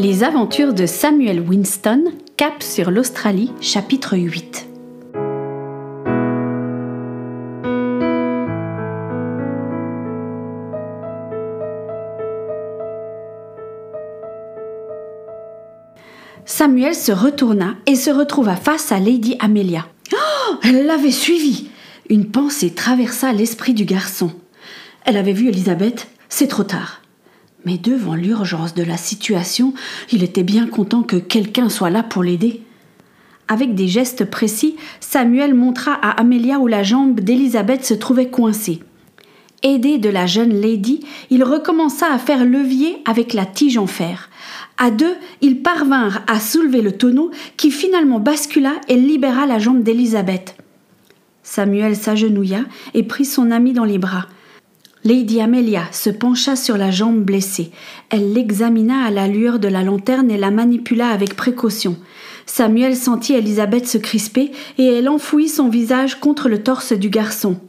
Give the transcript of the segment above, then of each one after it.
Les aventures de Samuel Winston, Cap sur l'Australie, chapitre 8. Samuel se retourna et se retrouva face à Lady Amelia. Oh, elle l'avait suivi. Une pensée traversa l'esprit du garçon. Elle avait vu Elisabeth, c'est trop tard. Mais devant l'urgence de la situation, il était bien content que quelqu'un soit là pour l'aider. Avec des gestes précis, Samuel montra à Amelia où la jambe d'Elisabeth se trouvait coincée. Aidé de la jeune lady, il recommença à faire levier avec la tige en fer. À deux, ils parvinrent à soulever le tonneau qui finalement bascula et libéra la jambe d'Elisabeth. Samuel s'agenouilla et prit son ami dans les bras. Lady Amelia se pencha sur la jambe blessée. Elle l'examina à la lueur de la lanterne et la manipula avec précaution. Samuel sentit Elisabeth se crisper et elle enfouit son visage contre le torse du garçon.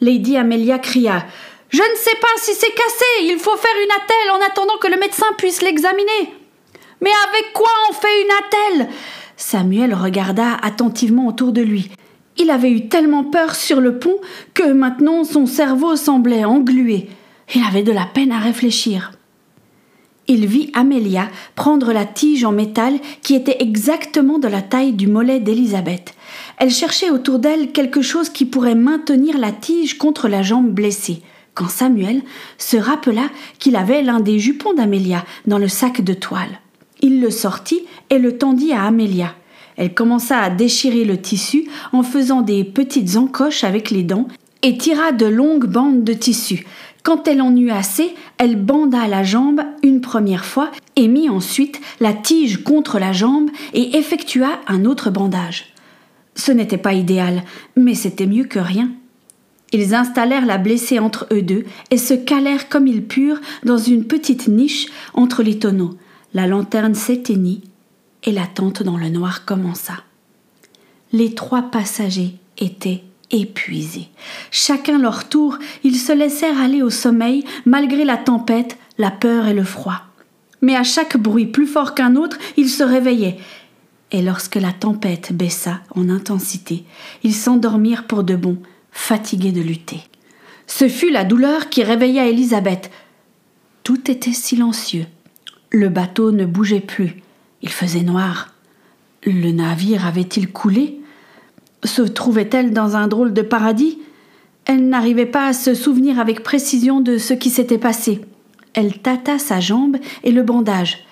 Lady Amelia cria Je ne sais pas si c'est cassé, il faut faire une attelle en attendant que le médecin puisse l'examiner. Mais avec quoi on fait une attelle? Samuel regarda attentivement autour de lui. Il avait eu tellement peur sur le pont que maintenant son cerveau semblait englué. Il avait de la peine à réfléchir. Il vit Amélia prendre la tige en métal qui était exactement de la taille du mollet d'Élisabeth. Elle cherchait autour d'elle quelque chose qui pourrait maintenir la tige contre la jambe blessée, quand Samuel se rappela qu'il avait l'un des jupons d'Amélia dans le sac de toile. Il le sortit et le tendit à Amélia. Elle commença à déchirer le tissu en faisant des petites encoches avec les dents et tira de longues bandes de tissu. Quand elle en eut assez, elle banda la jambe une première fois et mit ensuite la tige contre la jambe et effectua un autre bandage. Ce n'était pas idéal, mais c'était mieux que rien. Ils installèrent la blessée entre eux deux et se calèrent comme ils purent dans une petite niche entre les tonneaux. La lanterne s'éteignit et l'attente dans le noir commença. Les trois passagers étaient épuisés. Chacun leur tour, ils se laissèrent aller au sommeil malgré la tempête, la peur et le froid. Mais à chaque bruit plus fort qu'un autre, ils se réveillaient. Et lorsque la tempête baissa en intensité, ils s'endormirent pour de bon, fatigués de lutter. Ce fut la douleur qui réveilla Élisabeth. Tout était silencieux. Le bateau ne bougeait plus. Il faisait noir. Le navire avait-il coulé? Se trouvait-elle dans un drôle de paradis? Elle n'arrivait pas à se souvenir avec précision de ce qui s'était passé. Elle tâta sa jambe et le bandage.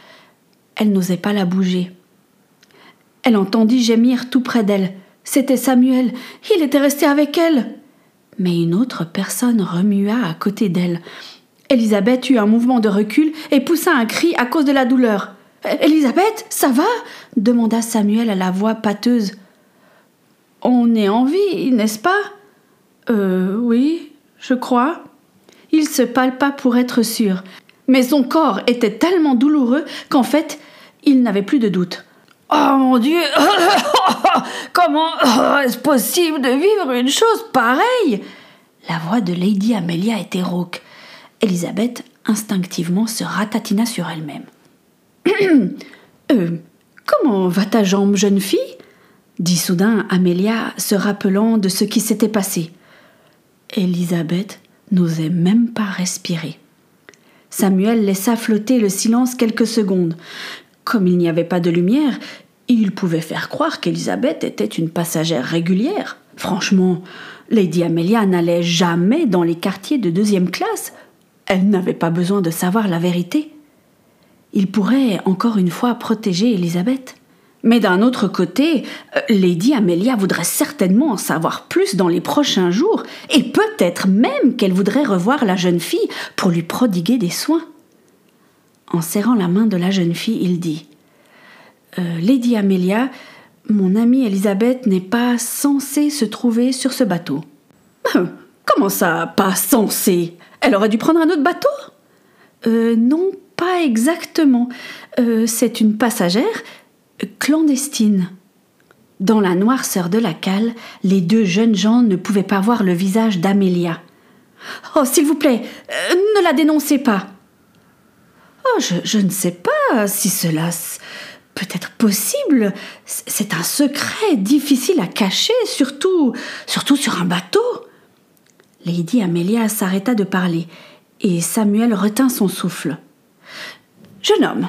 Elle n'osait pas la bouger. Elle entendit gémir tout près d'elle. C'était Samuel. Il était resté avec elle. Mais une autre personne remua à côté d'elle. Elisabeth eut un mouvement de recul et poussa un cri à cause de la douleur. Elisabeth, ça va demanda Samuel à la voix pâteuse. On est en vie, n'est-ce pas? Euh, oui, je crois. Il se palpa pour être sûr, mais son corps était tellement douloureux qu'en fait, il n'avait plus de doute. Oh mon Dieu Comment est-ce possible de vivre une chose pareille? La voix de Lady Amelia était rauque. Elisabeth instinctivement se ratatina sur elle-même. euh, comment va ta jambe, jeune fille? dit soudain Amélia, se rappelant de ce qui s'était passé. Elisabeth n'osait même pas respirer. Samuel laissa flotter le silence quelques secondes. Comme il n'y avait pas de lumière, il pouvait faire croire qu'Elisabeth était une passagère régulière. Franchement, Lady Amelia n'allait jamais dans les quartiers de deuxième classe. Elle n'avait pas besoin de savoir la vérité il pourrait encore une fois protéger Elisabeth. Mais d'un autre côté, euh, Lady Amelia voudrait certainement en savoir plus dans les prochains jours, et peut-être même qu'elle voudrait revoir la jeune fille pour lui prodiguer des soins. En serrant la main de la jeune fille, il dit euh, Lady Amelia, mon amie Elisabeth n'est pas censée se trouver sur ce bateau. Comment ça, pas censée? Elle aurait dû prendre un autre bateau? Euh, Non, pas exactement. Euh, c'est une passagère clandestine. Dans la noirceur de la cale, les deux jeunes gens ne pouvaient pas voir le visage d'Amélia. Oh, s'il vous plaît, euh, ne la dénoncez pas. Oh, je, je, ne sais pas, si cela peut être possible. C'est un secret difficile à cacher, surtout, surtout sur un bateau. Lady Amelia s'arrêta de parler, et Samuel retint son souffle. Jeune homme,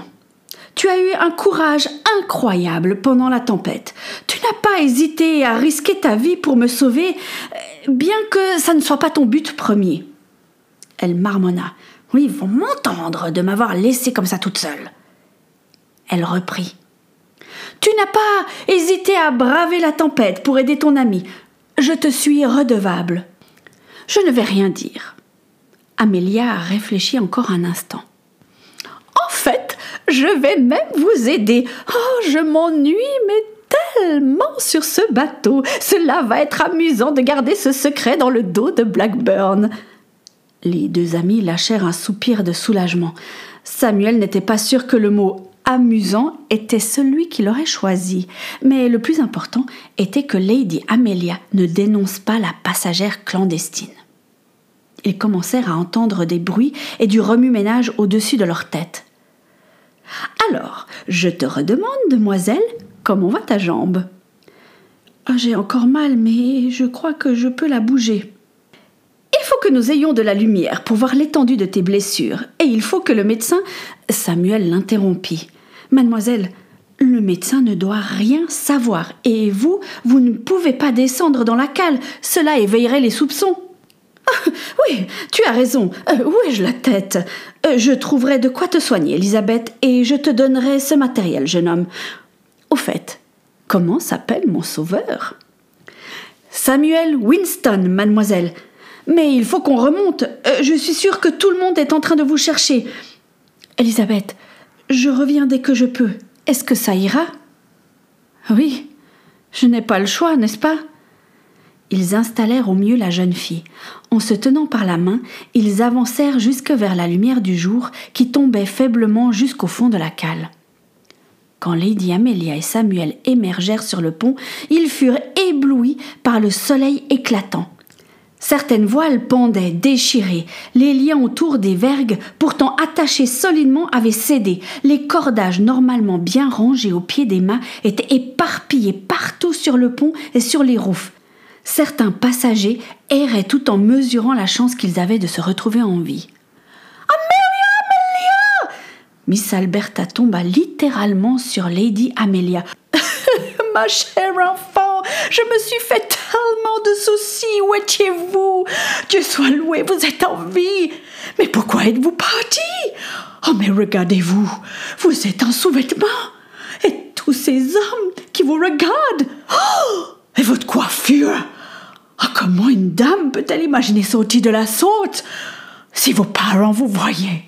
tu as eu un courage incroyable pendant la tempête. Tu n'as pas hésité à risquer ta vie pour me sauver, bien que ça ne soit pas ton but premier. Elle marmonna. Oui, ils vont m'entendre de m'avoir laissée comme ça toute seule. Elle reprit. Tu n'as pas hésité à braver la tempête pour aider ton ami. Je te suis redevable. Je ne vais rien dire. Amélia a réfléchi encore un instant. Je vais même vous aider. Oh, je m'ennuie, mais tellement sur ce bateau. Cela va être amusant de garder ce secret dans le dos de Blackburn. Les deux amis lâchèrent un soupir de soulagement. Samuel n'était pas sûr que le mot amusant était celui qu'il aurait choisi, mais le plus important était que Lady Amelia ne dénonce pas la passagère clandestine. Ils commencèrent à entendre des bruits et du remue-ménage au-dessus de leur tête. Alors, je te redemande, demoiselle, comment va ta jambe ah, J'ai encore mal, mais je crois que je peux la bouger. Il faut que nous ayons de la lumière pour voir l'étendue de tes blessures, et il faut que le médecin. Samuel l'interrompit. Mademoiselle, le médecin ne doit rien savoir, et vous, vous ne pouvez pas descendre dans la cale, cela éveillerait les soupçons. Ah, oui, tu as raison. Euh, où ai-je la tête? Euh, Je trouverai de quoi te soigner, Elisabeth, et je te donnerai ce matériel, jeune homme. Au fait, comment s'appelle mon sauveur? Samuel Winston, mademoiselle. Mais il faut qu'on remonte. Euh, je suis sûre que tout le monde est en train de vous chercher. Elisabeth, je reviens dès que je peux. Est-ce que ça ira? Oui, je n'ai pas le choix, n'est-ce pas? Ils installèrent au mieux la jeune fille. En se tenant par la main, ils avancèrent jusque vers la lumière du jour qui tombait faiblement jusqu'au fond de la cale. Quand Lady Amelia et Samuel émergèrent sur le pont, ils furent éblouis par le soleil éclatant. Certaines voiles pendaient, déchirées, les liens autour des vergues, pourtant attachés solidement, avaient cédé, les cordages normalement bien rangés au pied des mâts étaient éparpillés partout sur le pont et sur les roufs. Certains passagers erraient tout en mesurant la chance qu'ils avaient de se retrouver en vie. Amelia, Amelia Miss Alberta tomba littéralement sur Lady Amelia. Ma chère enfant, je me suis fait tellement de soucis. Où étiez-vous? Dieu soit loué, vous êtes en vie. Mais pourquoi êtes-vous parti? Oh, mais regardez-vous, vous êtes en sous-vêtements. Et tous ces hommes qui vous regardent. Oh Et votre coiffure? Oh, comment une dame peut-elle imaginer sortir de la sorte Si vos parents vous voyaient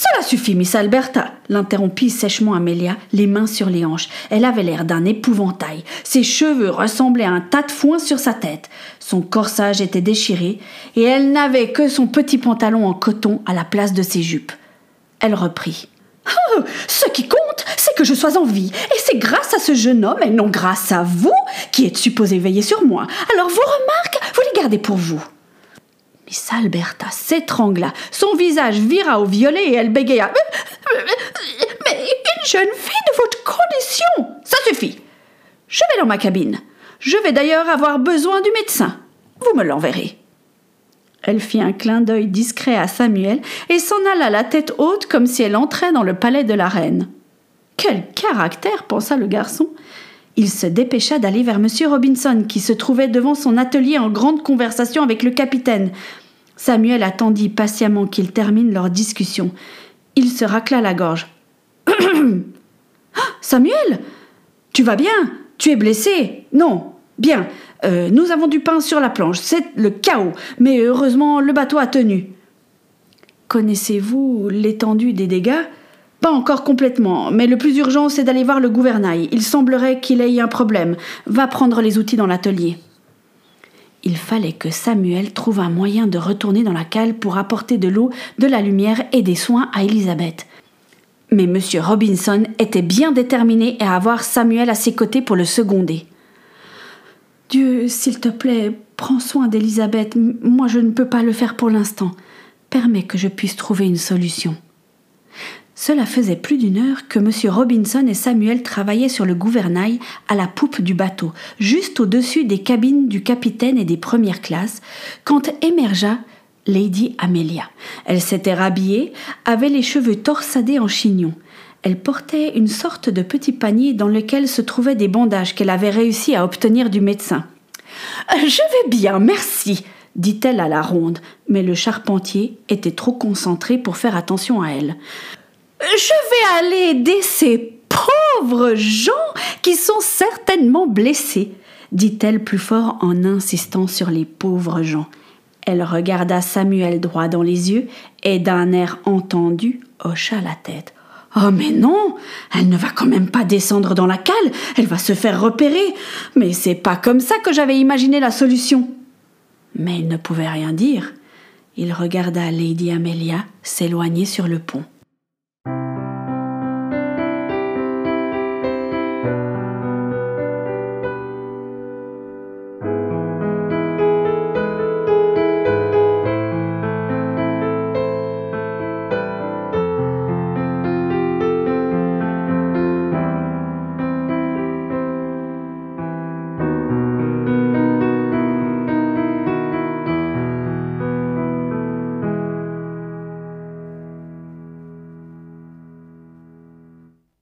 cela suffit, Miss Alberta, l'interrompit sèchement Amelia, les mains sur les hanches. Elle avait l'air d'un épouvantail. Ses cheveux ressemblaient à un tas de foin sur sa tête. Son corsage était déchiré, et elle n'avait que son petit pantalon en coton à la place de ses jupes. Elle reprit. Oh, ce qui compte, c'est que je sois en vie, et c'est grâce à ce jeune homme, et non grâce à vous, qui êtes supposé veiller sur moi. Alors vos remarques, vous les gardez pour vous. Miss Alberta s'étrangla, son visage vira au violet et elle bégaya. Mais, une jeune fille de votre condition Ça suffit Je vais dans ma cabine. Je vais d'ailleurs avoir besoin du médecin. Vous me l'enverrez. Elle fit un clin d'œil discret à Samuel et s'en alla la tête haute comme si elle entrait dans le palais de la reine. Quel caractère pensa le garçon. Il se dépêcha d'aller vers M. Robinson, qui se trouvait devant son atelier en grande conversation avec le capitaine. Samuel attendit patiemment qu'ils terminent leur discussion. Il se racla la gorge. Samuel Tu vas bien? Tu es blessé? Non. Bien. Euh, nous avons du pain sur la planche. C'est le chaos. Mais heureusement, le bateau a tenu. Connaissez-vous l'étendue des dégâts? Pas encore complètement, mais le plus urgent, c'est d'aller voir le gouvernail. Il semblerait qu'il ait un problème. Va prendre les outils dans l'atelier. Il fallait que Samuel trouve un moyen de retourner dans la cale pour apporter de l'eau, de la lumière et des soins à Elisabeth. Mais M. Robinson était bien déterminé à avoir Samuel à ses côtés pour le seconder. Dieu, s'il te plaît, prends soin d'Elisabeth. Moi, je ne peux pas le faire pour l'instant. Permets que je puisse trouver une solution. Cela faisait plus d'une heure que M. Robinson et Samuel travaillaient sur le gouvernail à la poupe du bateau, juste au-dessus des cabines du capitaine et des premières classes, quand émergea Lady Amelia. Elle s'était rhabillée, avait les cheveux torsadés en chignon. Elle portait une sorte de petit panier dans lequel se trouvaient des bandages qu'elle avait réussi à obtenir du médecin. Je vais bien, merci, dit-elle à la ronde, mais le charpentier était trop concentré pour faire attention à elle. Je vais aller aider ces pauvres gens qui sont certainement blessés, dit-elle plus fort en insistant sur les pauvres gens. Elle regarda Samuel droit dans les yeux et d'un air entendu hocha la tête. Oh mais non, elle ne va quand même pas descendre dans la cale, elle va se faire repérer. Mais c'est pas comme ça que j'avais imaginé la solution. Mais il ne pouvait rien dire. Il regarda Lady Amelia s'éloigner sur le pont.